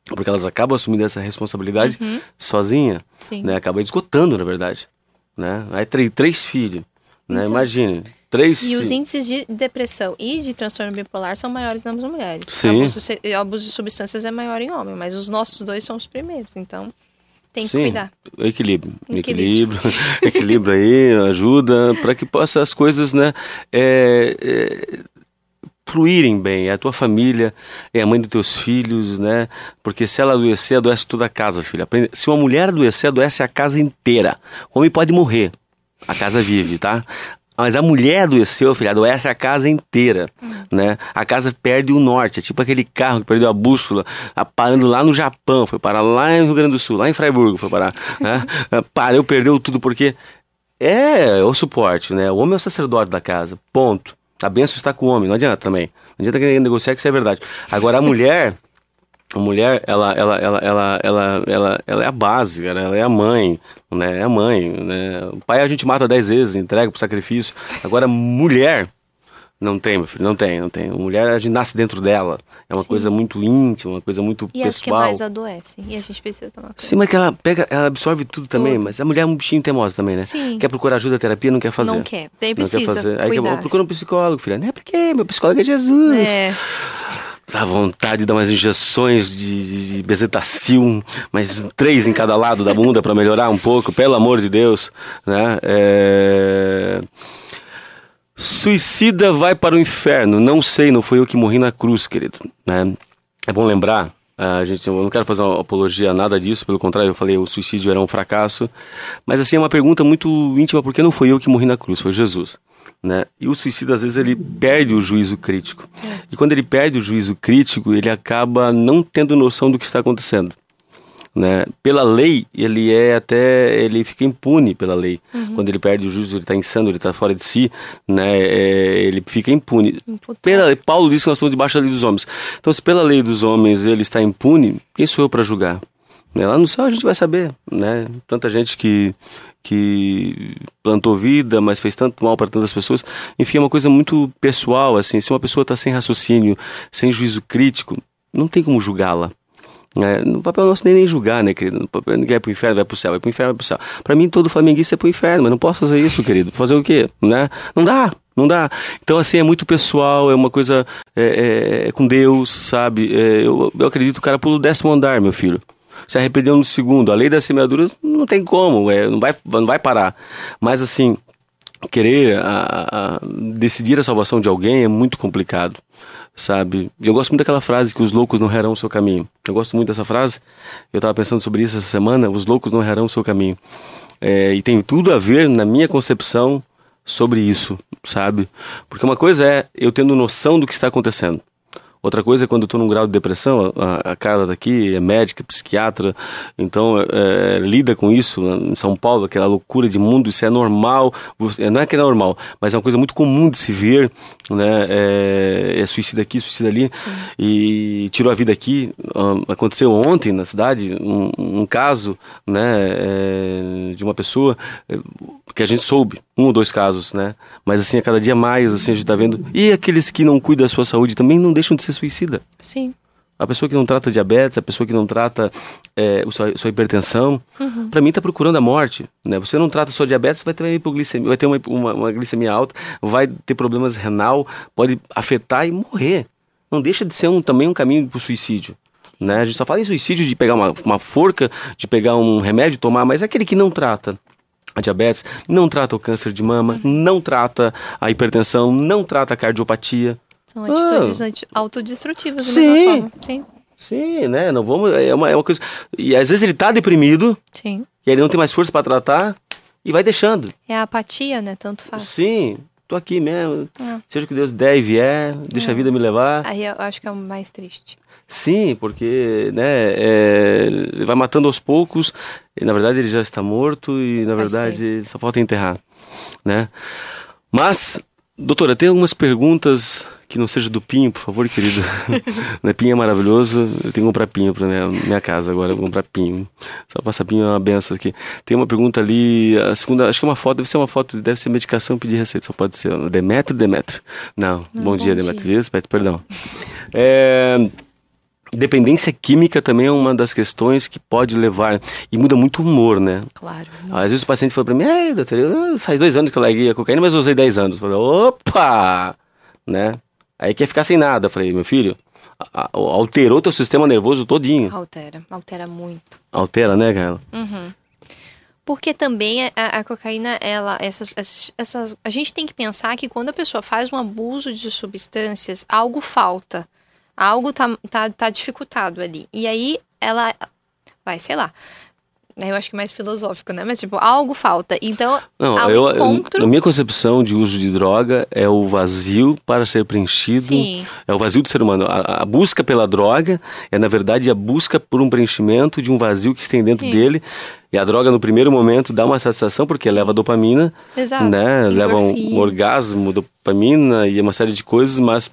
B: porque elas acabam assumindo essa responsabilidade sozinha,
C: Sim.
B: né? Acaba esgotando, na verdade, né? Aí três, três filhos, né? Imagine, três.
C: E os índices de depressão e de transtorno bipolar são maiores nas mulheres.
B: Sim.
C: Abuso, abuso de substâncias é maior em homem, mas os nossos dois são os primeiros, então tem que
B: Sim,
C: cuidar.
B: equilíbrio,
C: Equilíbrio.
B: equilíbrio, aí, ajuda para que possa as coisas, né, é, é, fluírem bem. É a tua família, é a mãe dos teus filhos, né? Porque se ela adoecer, adoece toda a casa. Aprende- Se uma mulher adoecer, adoece a casa inteira. O homem pode morrer, a casa vive, tá? Mas a mulher adoeceu, filho, adoece a casa inteira, né? A casa perde o norte, é tipo aquele carro que perdeu a bússola, parando lá no Japão, foi parar lá no Rio Grande do Sul, lá em Freiburg foi parar, né? Parou, perdeu tudo porque é, é o suporte, né? O homem é o sacerdote da casa, ponto. A benção está com o homem, não adianta também. Não adianta querer negociar que isso é verdade. Agora a mulher, a mulher, ela, ela, ela, ela, ela, ela, ela é a base, cara, ela é a mãe, né? É a mãe, né? O pai a gente mata dez vezes, entrega pro sacrifício. Agora mulher, não tem, meu filho, não tem, não tem. Mulher, a gente nasce dentro dela. É uma coisa muito íntima, uma coisa muito
C: E as que
B: pessoal.
C: mais adoecem. E a gente precisa tomar cuidado.
B: Sim, mas que ela pega, ela absorve tudo também,
C: Tudo.
B: mas a mulher é um bichinho teimosa também, né?
C: Sim.
B: Quer procurar ajuda, terapia, não quer fazer.
C: Não quer.
B: Não
C: precisa
B: quer fazer. Aí que procura um psicólogo, filha. Não é porque meu psicólogo é Jesus.
C: É,
B: Dá vontade de dar umas injeções de, de, bezetacil, mas três em cada lado da bunda para melhorar um pouco, pelo amor de Deus, né? É... Suicida vai para o inferno. Não sei, não foi eu que morri na cruz, querido. Né? É bom lembrar, a gente, eu não quero fazer uma apologia a nada disso, pelo contrário, eu falei o suicídio era um fracasso. Mas assim, é uma pergunta muito íntima, porque não foi eu que morri na cruz, foi Jesus. Né? E o suicida, às vezes, ele perde o juízo crítico. E quando ele perde o juízo crítico, ele acaba não tendo noção do que está acontecendo né? Pela lei, ele é até ele fica impune pela lei. Quando ele perde o juízo, ele está insano, ele está fora de si, né? É, ele fica impune.
C: Imputado.
B: Pela, Paulo disse que nós estamos debaixo da lei dos homens. Então, se pela lei dos homens ele está impune, quem sou eu para julgar? Né? Lá no céu a gente vai saber, né? Tanta gente que que plantou vida, mas fez tanto mal para tantas pessoas. Enfim, é uma coisa muito pessoal, assim. Se uma pessoa está sem raciocínio, sem juízo crítico, não tem como julgá-la. É, no papel nosso nem, nem julgar, né, querido? No papel, ninguém vai pro inferno, vai pro céu, vai pro inferno, vai pro céu. Pra mim, todo flamenguista é pro inferno, mas não posso fazer isso, querido. Fazer o quê? Né? Não dá, não dá. Então, assim, é muito pessoal, é uma coisa é, é, é com Deus, sabe? É, eu, eu acredito que o cara pula o décimo andar, meu filho. Se arrependeu no segundo. A lei da semeadura não tem como, é, não, vai, não vai parar. Mas, assim, querer a, a decidir a salvação de alguém é muito complicado, sabe? Eu gosto muito daquela frase que os loucos não errarão o seu caminho. Eu gosto muito dessa frase. Eu estava pensando sobre isso essa semana. Os loucos não errarão o seu caminho. É, e tem tudo a ver na minha concepção sobre isso, sabe? Porque uma coisa é eu tendo noção do que está acontecendo. Outra coisa é quando eu estou num grau de depressão, a, a Carla daqui é médica, psiquiatra, então é, lida com isso em São Paulo, aquela loucura de mundo, isso é normal, você- não é que é normal, mas é uma coisa muito comum de se ver, né? É, é suicida aqui, suicida ali, e tirou a vida aqui. Aconteceu ontem na cidade um, um caso, né, é, de uma pessoa é, que a gente soube, um ou dois casos, né? Mas assim, a cada dia mais, assim, a gente tá vendo. E aqueles que não cuidam da sua saúde também não deixam de ser suicida.
C: sim.
B: A pessoa que não trata diabetes, a pessoa que não trata é, o sua, sua hipertensão, pra mim tá procurando a morte, né? Você não trata sua diabetes, vai ter uma hipoglicemia, vai ter uma, uma, uma glicemia alta, vai ter problemas renal, pode afetar e morrer. Não deixa de ser um, também um caminho pro suicídio. Né? A gente só fala em suicídio de pegar uma, uma forca, de pegar um remédio tomar, mas é aquele que não trata a diabetes, não trata o câncer de mama, não trata a hipertensão, não trata a cardiopatia.
C: São atitudes anti- autodestrutivas
B: Ah. Sim.
C: Sim,
B: Sim, né? Não vamos. É uma, é uma coisa. E às vezes ele tá deprimido,
C: sim.
B: e aí não tem mais força para tratar e vai deixando.
C: É a apatia, né? Tanto faz.
B: Sim, tô aqui mesmo.
C: É.
B: Seja o que Deus der e vier, deixa a vida me levar.
C: Aí eu acho que é o mais triste.
B: Sim, porque né, é, ele vai matando aos poucos, e na verdade ele já está morto e na
C: Faz
B: verdade só falta enterrar, né? Mas, doutora, tem algumas perguntas que não seja do Pinho, por favor, querido. né, Pinho é maravilhoso, eu tenho que comprar Pinho para minha, minha casa agora, eu vou comprar Pinho. Só passar Pinho é uma benção aqui. Tem uma pergunta ali, a segunda, acho que é uma foto, deve ser uma foto, deve ser medicação, pedir receita, só pode ser. Demetrio, Demetrio. Não, bom,
C: bom
B: dia,
C: dia.
B: Demetrio, peço perdão. É... Dependência química também é uma das questões que pode levar. E muda muito o humor, né?
C: Claro.
B: Às vezes o paciente fala pra mim, Ei, doutor, faz dois anos que eu larguei a cocaína, mas eu usei 10 anos. Eu falei, opa! Né? Aí quer ficar sem nada. Eu falei, meu filho, alterou teu sistema nervoso todinho.
C: Altera, altera muito.
B: Altera, né, cara?
C: Porque também a, a cocaína, ela, essas, essas, essas- a gente tem que pensar que quando a pessoa faz um abuso de substâncias, algo falta, algo tá, tá, tá dificultado ali. E aí ela vai, sei lá. Eu acho que é mais filosófico, né? Mas, tipo, algo falta. Então,
B: Não,
C: ao
B: eu,
C: encontro.
B: na minha concepção de uso de droga é o vazio para ser preenchido.
C: Sim.
B: É o vazio do ser humano. A, a busca pela droga é, na verdade, a busca por um preenchimento de um vazio que se tem dentro
C: Sim.
B: dele. E a droga, no primeiro momento, dá uma satisfação porque leva dopamina,
C: Exato.
B: né? Leva um,
C: Endorfina.
B: orgasmo, dopamina e uma série de coisas, mas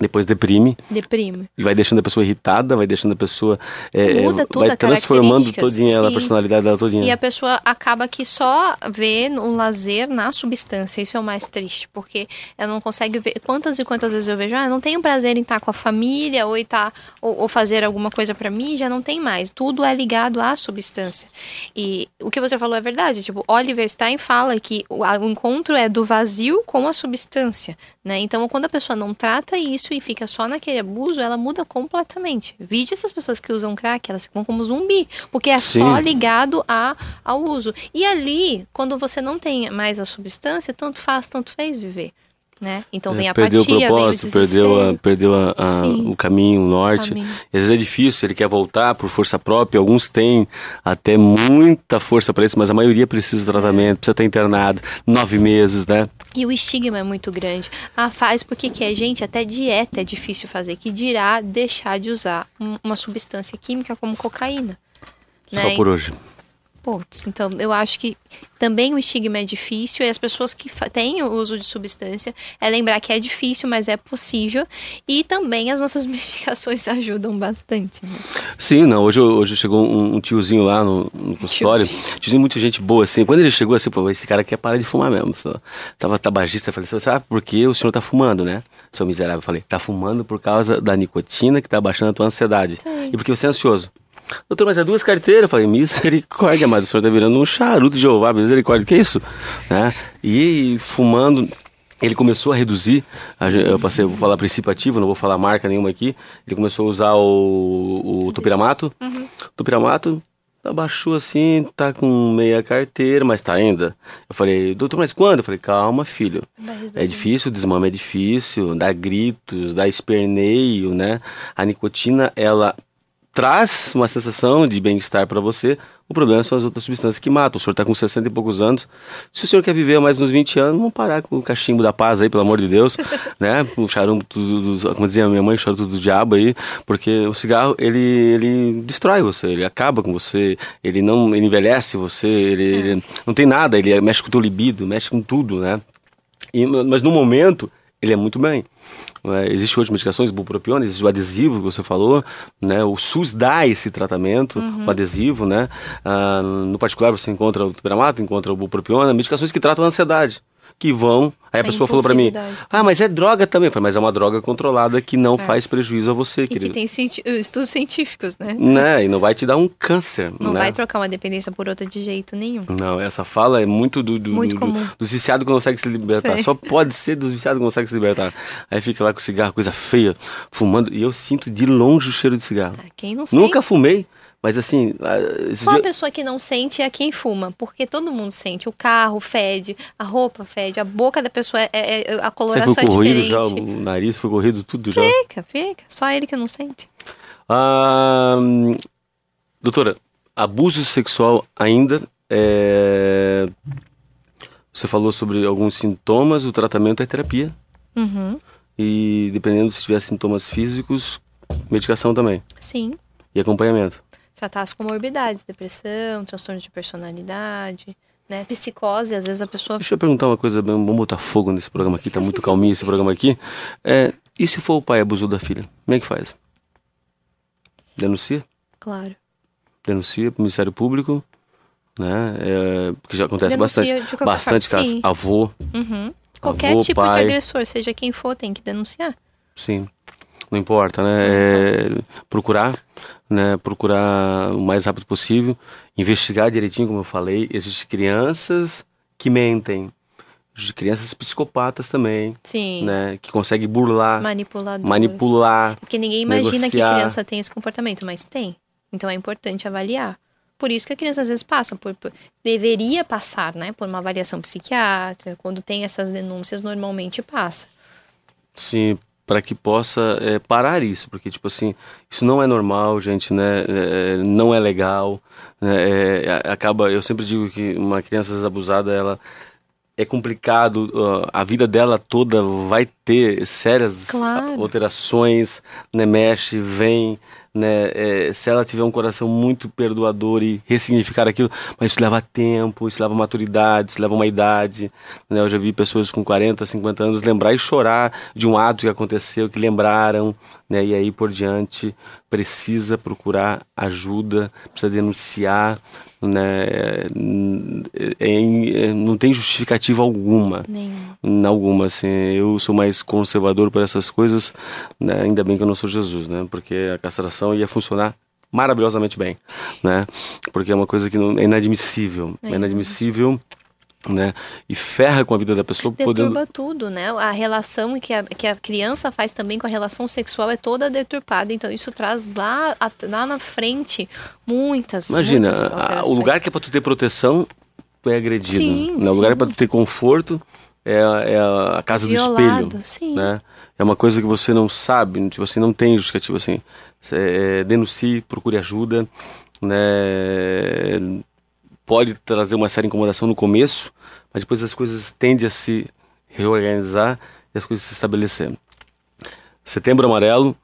B: depois deprime
C: Deprime.
B: e vai deixando a pessoa irritada, vai deixando a pessoa. é,
C: Muda tudo
B: vai
C: a
B: transformando todinha ela, a personalidade dela todinha.
C: E a pessoa acaba que só vê um lazer na substância. Isso é o mais triste, porque ela não consegue ver. Quantas e quantas vezes eu vejo, ah, não tenho prazer em estar com a família ou, estar, ou, ou fazer alguma coisa pra mim, já não tem mais. Tudo é ligado à substância. E o que você falou é verdade. Tipo, Oliver Stein fala que o, o encontro é do vazio com a substância. Né? Então, quando a pessoa não trata isso e fica só naquele abuso, ela muda completamente. Vide essas pessoas que usam crack, elas ficam como zumbi, porque é só
B: Sim.
C: ligado a, ao uso. E ali, quando você não tem mais a substância, tanto faz, tanto fez viver. Né? Então vem a
B: É, perdeu
C: apatia,
B: o
C: vem o
B: propósito, perdeu, a, perdeu a- a- o caminho, o norte.
C: Caminho.
B: Às vezes é difícil, ele quer voltar por força própria. Alguns têm até muita força para isso, mas a maioria precisa de tratamento, precisa estar internado, nove meses, né?
C: E o estigma é muito grande. Ah, faz porque quer. Gente, até dieta é difícil fazer. Que dirá deixar de usar um- uma substância química como cocaína. Né?
B: Só por hoje.
C: Putz, então eu acho que também o estigma é difícil e as pessoas que têm o uso de substância é lembrar que é difícil, mas é possível e também as nossas medicações ajudam bastante. Né?
B: Sim, não. Hoje, hoje chegou um, um tiozinho lá no, no consultório.
C: Tiozinho.
B: Tiozinho muito gente boa, assim. Quando ele chegou assim, pô, esse cara quer parar de fumar mesmo. Tava tabagista, falei, você sabe por que o senhor tá fumando, né? Seu miserável, eu falei, tá fumando por causa da nicotina que tá baixando a tua ansiedade.
C: Sim.
B: E porque você é ansioso. Doutor, mas é duas carteiras. Eu falei, misericórdia, mas o senhor tá virando um charuto de Jeová, misericórdia, que é isso? Né? E fumando, ele começou a reduzir, eu passei, vou falar princípio ativo, não vou falar marca nenhuma aqui. Ele começou a usar o, o topiramato. Topiramato abaixou assim, tá com meia carteira, mas tá ainda. Eu falei, doutor, mas quando? Eu falei, calma, filho. É difícil, o desmame é difícil, dá gritos, dá esperneio, né? A nicotina, ela traz uma sensação de bem-estar para você. O problema são as outras substâncias que matam. O senhor está com 60 e poucos anos. Se o senhor quer viver mais uns 20 anos, vamos parar com o cachimbo da paz aí, pelo amor de Deus, né? O charuto, do, do- como dizia minha mãe, o charuto do diabo aí, porque o cigarro, ele, ele destrói você, ele acaba com você, ele não ele envelhece você, ele, ele não tem nada, ele mexe com o teu libido, mexe com tudo, né? E- mas no momento, ele é muito bem. É, existe hoje medicações, bupropiona, existe o adesivo que você falou, né? O SUS dá esse tratamento, o adesivo, né? Ah, no particular você encontra o topiramato, encontra o bupropiona, medicações que tratam a ansiedade, que vão... Aí a,
C: A
B: pessoa falou para mim, ah, mas é droga também. Eu falei, mas é uma droga controlada que não faz prejuízo a você,
C: E que
B: querido.
C: tem cienti- estudos científicos, né?
B: Né? E não vai te dar um câncer,
C: Não
B: né?
C: vai trocar uma dependência por outra de jeito nenhum.
B: Não, essa fala é muito do, do,
C: Muito
B: do-
C: comum.
B: dos viciados que não conseguem se libertar.
C: Sim.
B: Só pode ser dos viciados que não conseguem se libertar. Aí fica lá com cigarro, coisa feia, fumando. E eu sinto de longe o cheiro de cigarro.
C: Quem não sente?
B: Nunca fumei, mas assim.
C: Só a
B: dia-
C: pessoa que não sente é quem fuma, porque todo mundo sente. O carro fede, a roupa fede, a boca da pessoa é, é- é- a coloração
B: foi
C: é
B: corrido
C: diferente.
B: já, o nariz foi corrido, tudo já.
C: Fica, fica. Só ele que não sente.
B: Ah, doutora, abuso sexual ainda é... Você falou sobre alguns sintomas, o tratamento é terapia.
C: Uhum.
B: E dependendo se tiver sintomas físicos, medicação também.
C: Sim.
B: E acompanhamento.
C: Tratar as comorbidades, depressão, transtorno de personalidade, né? Psicose, às vezes a pessoa.
B: Deixa eu perguntar uma coisa, vamos botar fogo nesse programa aqui, tá muito calminho esse programa aqui. É, e se for o pai abusou da filha? Como é que faz? Denuncia?
C: Claro.
B: Denuncia para o Ministério Público, né? É, porque já acontece
C: Denuncia
B: bastante. Bastante casos. Avô,
C: Uhum. Qualquer
B: Avô,
C: tipo
B: pai.
C: de agressor, seja quem for, tem que denunciar.
B: sim. Não importa, né? É, procurar, né? Procurar o mais rápido possível. Investigar direitinho, como eu falei. Existem crianças que mentem. Existem crianças psicopatas também,
C: Sim.
B: né? Que conseguem burlar,
C: Manipulador.
B: manipular.
C: Porque ninguém imagina que
B: negociar.
C: criança tem esse comportamento, mas tem. Então é importante avaliar. Por isso que a criança às vezes passa, por, por- deveria passar, né? Por uma avaliação psiquiátrica. Quando tem essas denúncias, normalmente passa.
B: Sim, para que possa é, parar isso, porque tipo assim, isso não é normal, gente, né? É, não é legal, né? É, a- acaba, eu sempre digo que uma criança abusada, ela é complicado, a vida dela toda vai ter sérias
C: Claro.
B: alterações, né? Mexe, vem, né? É, se ela tiver um coração muito perdoador e ressignificar aquilo, mas isso leva tempo, isso leva maturidade, isso leva uma idade, né? Eu já vi pessoas com 40, 50 anos lembrar e chorar de um ato que aconteceu, que lembraram, né? E aí por diante precisa procurar ajuda, precisa denunciar, né? É- é- é- não tem justificativa alguma
C: Nenhum.
B: alguma, assim, eu sou mais conservador por essas coisas, né? ainda bem que eu não sou Jesus, né, porque a castração ia funcionar maravilhosamente bem, né, porque é uma coisa que não, é inadmissível, é
C: É.
B: inadmissível, né, e ferra com a vida da pessoa, podendo...
C: Deturpa tudo, né? A relação que a, que a criança faz também com a relação sexual é toda deturpada. Então, isso traz lá, lá na frente muitas.
B: Imagina,
C: muitas
B: a- o lugar que é pra tu ter proteção, tu é agredido,
C: Sim,
B: né, o lugar é pra tu ter conforto, é, a- é a casa do
C: Violado,
B: espelho,
C: sim.
B: né? É uma coisa que você não sabe, tipo assim, não tem justificativa assim. É, denuncie, procure ajuda, né? Pode trazer uma séria incomodação no começo, mas depois as coisas tendem a se reorganizar e as coisas se estabelecer. Setembro Amarelo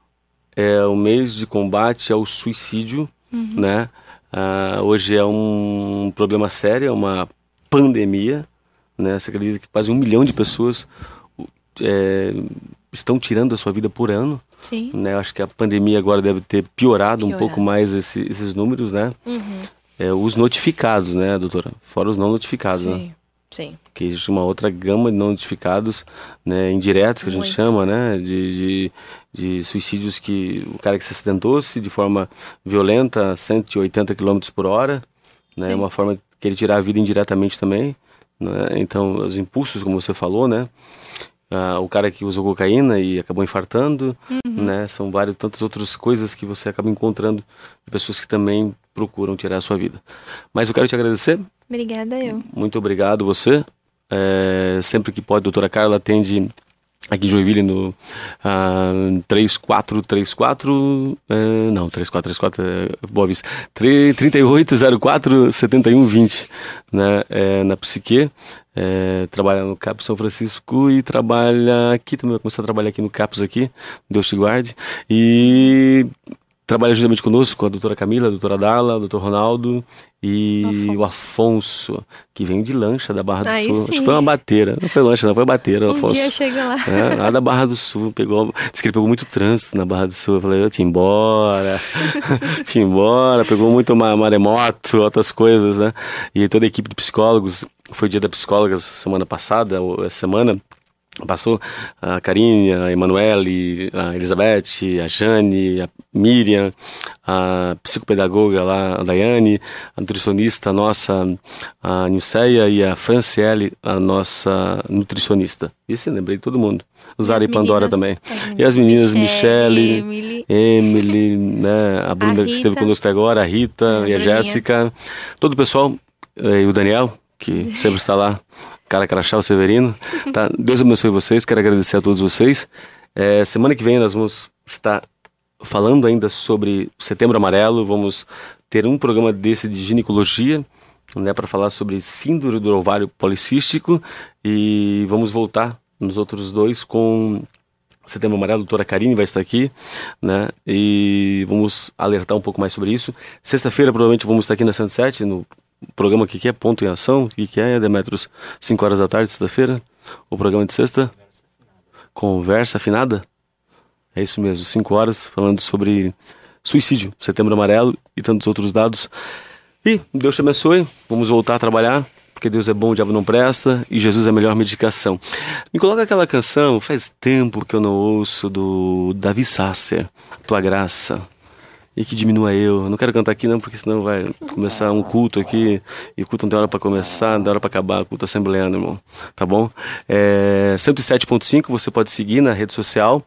B: é o mês de combate ao suicídio, né? Ah, hoje é um problema sério, é uma pandemia, né? Você acredita que quase um milhão de pessoas é, estão tirando a sua vida por ano,
C: Sim.
B: né? Acho que a pandemia agora deve ter piorado, um
C: Piorado.
B: pouco mais esse- esses números, né?
C: Uhum.
B: É, os notificados, né, doutora? Fora os não notificados, né?
C: Sim. Sim.
B: que existe uma outra gama de não notificados, né, indiretos que a gente chama, né, de, de, de suicídios que o cara que se acidentou-se de forma violenta a 180 km por hora, né,
C: Sim.
B: uma forma que ele tirar a vida indiretamente também, né, então os impulsos, como você falou, né, ah, o cara que usou cocaína e acabou infartando,
C: Uhum.
B: né, são várias tantas outras coisas que você acaba encontrando de pessoas que também procuram tirar a sua vida. Mas eu quero te agradecer
C: Obrigada eu.
B: muito obrigado você. É, sempre que pode, doutora Carla atende aqui em Joinville no ah, 3434. é, não, 3434 é Boa Vista. 3804 7120, né? É, na Psique. É, trabalha no CAP São Francisco e trabalha aqui também. Vai a trabalhar aqui no CAPS aqui. Deus te guarde. E trabalha juntamente conosco com a doutora Camila, a doutora Darla, o doutor Ronaldo e
C: Afonso.
B: o Afonso, que veio de lancha da Barra do
C: Aí
B: Sul. Acho
C: sim.
B: que foi uma bateira. Não foi lancha, não, foi bateira,
C: Um
B: Afonso.
C: dia chega lá.
B: É, lá da Barra do Sul, pegou. Diz que ele pegou muito trânsito na Barra do Sul. Eu falei, eu te embora, te embora, pegou muito ma- maremoto, outras coisas, né? E toda a equipe de psicólogos, foi dia da psicóloga semana passada, ou essa semana. Passou a Karine, a Emanuele, a Elizabeth, a Jane, a Miriam, a psicopedagoga lá, a Daiane, a nutricionista nossa, a Nilceia e a Franciele, a nossa nutricionista. Isso, lembrei de todo mundo. Zara e Pandora também. E as meninas,
C: Michele,
B: Michele,
C: Emily.
B: Emily, né, a Bruna que esteve conosco até agora, a Rita
C: A
B: e a. Jéssica, todo o pessoal, eh, e o Daniel, que sempre está lá, cara crachá, o Severino. Tá? Deus abençoe vocês, quero agradecer a todos vocês. Eh, semana que vem nós vamos estar falando ainda sobre o Setembro Amarelo, vamos ter um programa desse de ginecologia, né, para falar sobre síndrome do ovário policístico e vamos voltar nos outros dois com Setembro Amarelo, a doutora Karine vai estar aqui, né? E vamos alertar um pouco mais sobre isso. Sexta-feira, provavelmente, vamos estar aqui na 107, no programa que é Ponto em Ação. O que é, Demetros? 5 horas da tarde, sexta-feira? O programa de sexta? Conversa afinada? É isso mesmo, 5 horas, falando sobre suicídio, Setembro Amarelo e tantos outros dados. E Deus te abençoe, vamos voltar a trabalhar porque Deus é bom, o diabo não presta e Jesus é a melhor medicação. Me coloca aquela canção, faz tempo que eu não ouço, do Davi Sasser, Tua Graça. E que diminua eu. não quero cantar aqui não, porque senão vai começar um culto aqui. E culto não tem hora para começar, não tem hora para acabar. Culto assembleando, irmão. Tá bom? É, 107.5 você pode seguir na rede social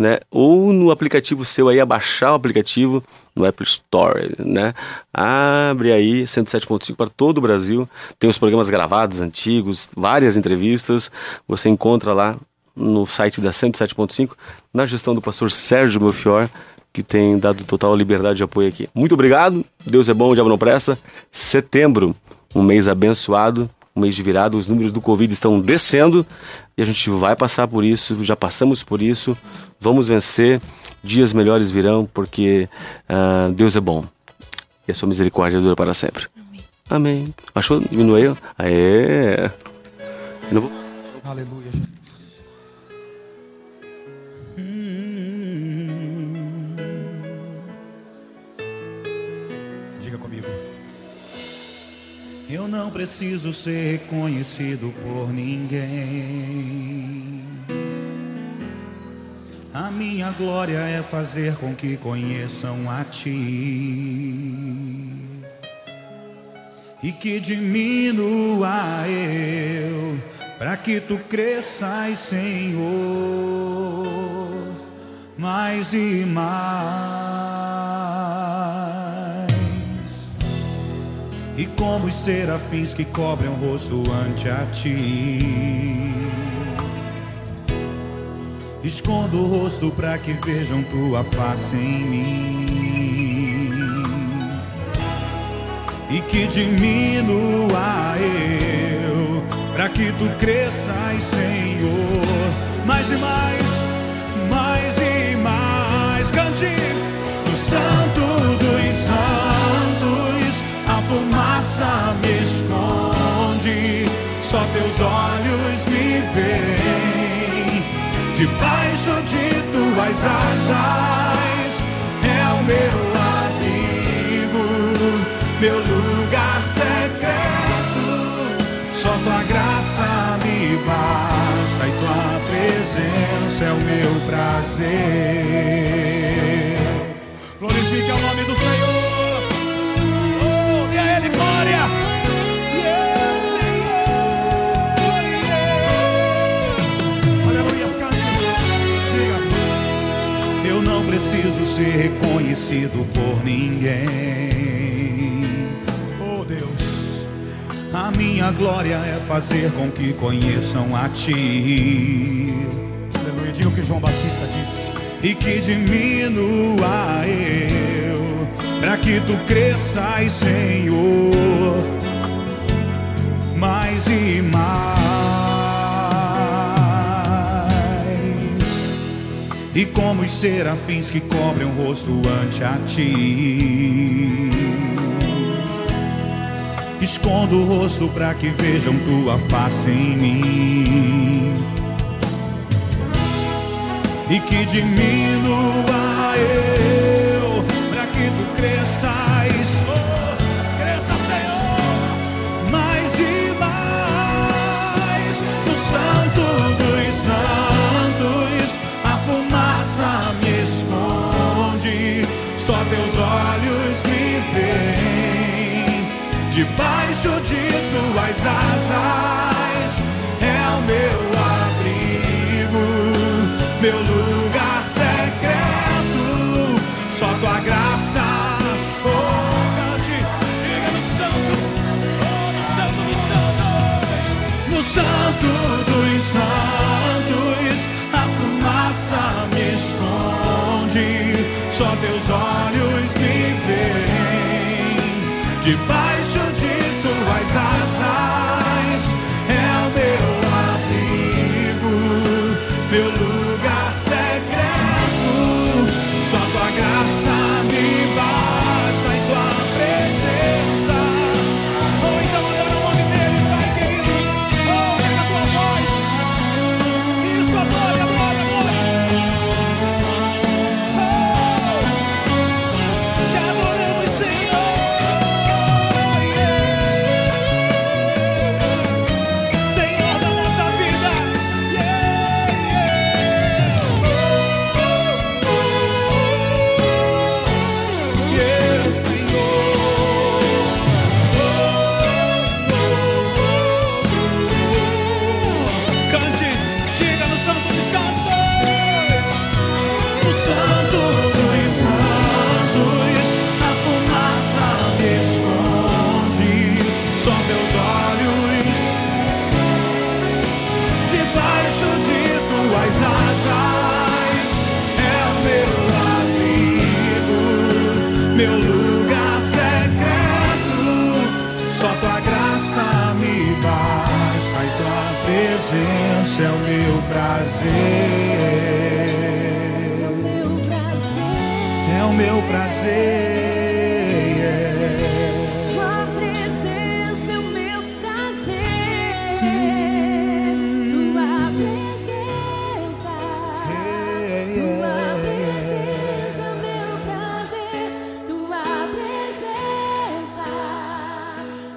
B: né? Ou no aplicativo seu aí, abaixar o aplicativo no Apple Store, né? Abre aí 107.5 para todo o Brasil. Tem os programas gravados, antigos, várias entrevistas. Você encontra lá no site da 107.5, na gestão do pastor Sérgio Melfior, que tem dado total liberdade de apoio aqui. Muito obrigado. Deus é bom, o diabo não presta. Setembro, um mês abençoado um mês de virada, os números do Covid estão descendo e a gente vai passar por isso, já passamos por isso, vamos vencer, dias melhores virão, porque uh, Deus é bom e a sua misericórdia dura para sempre. Amém. Amém. Achou? Diminuiu? Aê! Aleluia.
E: Eu não preciso ser reconhecido por ninguém. A minha glória é fazer com que conheçam a Ti e que diminua eu, para que Tu cresças, Senhor, mais e mais e como os serafins que cobrem o rosto ante a ti. Escondo o rosto para que vejam tua face em mim e que diminua eu, para que tu cresças, Senhor, mais e mais, veem. Debaixo de tuas asas é o meu abrigo, meu lugar secreto. Só tua graça me basta e tua presença é o meu prazer. Glorifique o nome do preciso ser reconhecido por ninguém. Oh Deus, a minha glória é fazer com que conheçam a Ti. Aleluia, diga o que João Batista disse. E que diminua eu, para que Tu cresças, Senhor, mais e mais. E como os serafins que cobrem o rosto ante a ti. Escondo o rosto para que vejam tua face em mim e que diminua eu para que tu cresças. debaixo de tuas asas é o meu abrigo, meu lugar secreto, só tua graça. Oh, cante, diga no santo, oh, no santo dos santos, no santo dos santos, a fumaça me esconde, só teus olhos me veem. meu lugar.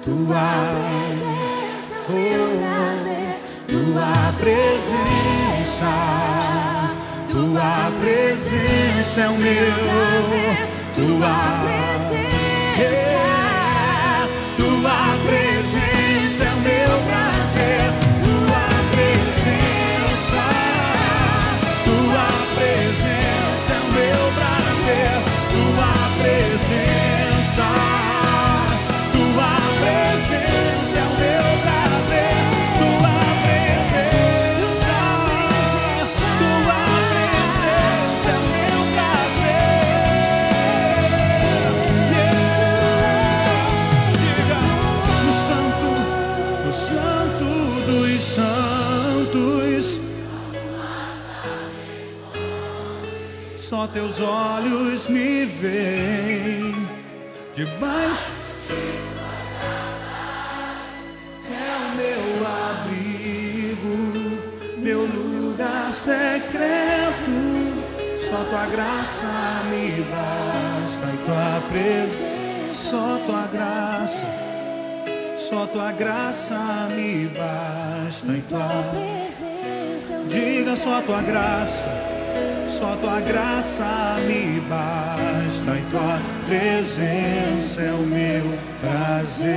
E: tua presença, o meu prazer,
F: tua presença, tua presença é o meu, tua presença.
E: só teus olhos me veem debaixo de tuas asas é o meu abrigo, meu lugar secreto. Só tua graça me basta e tua presença, só tua graça, só tua graça me basta e tua. presença. Diga só tua graça. Só tua graça me basta, em tua presença é o meu prazer.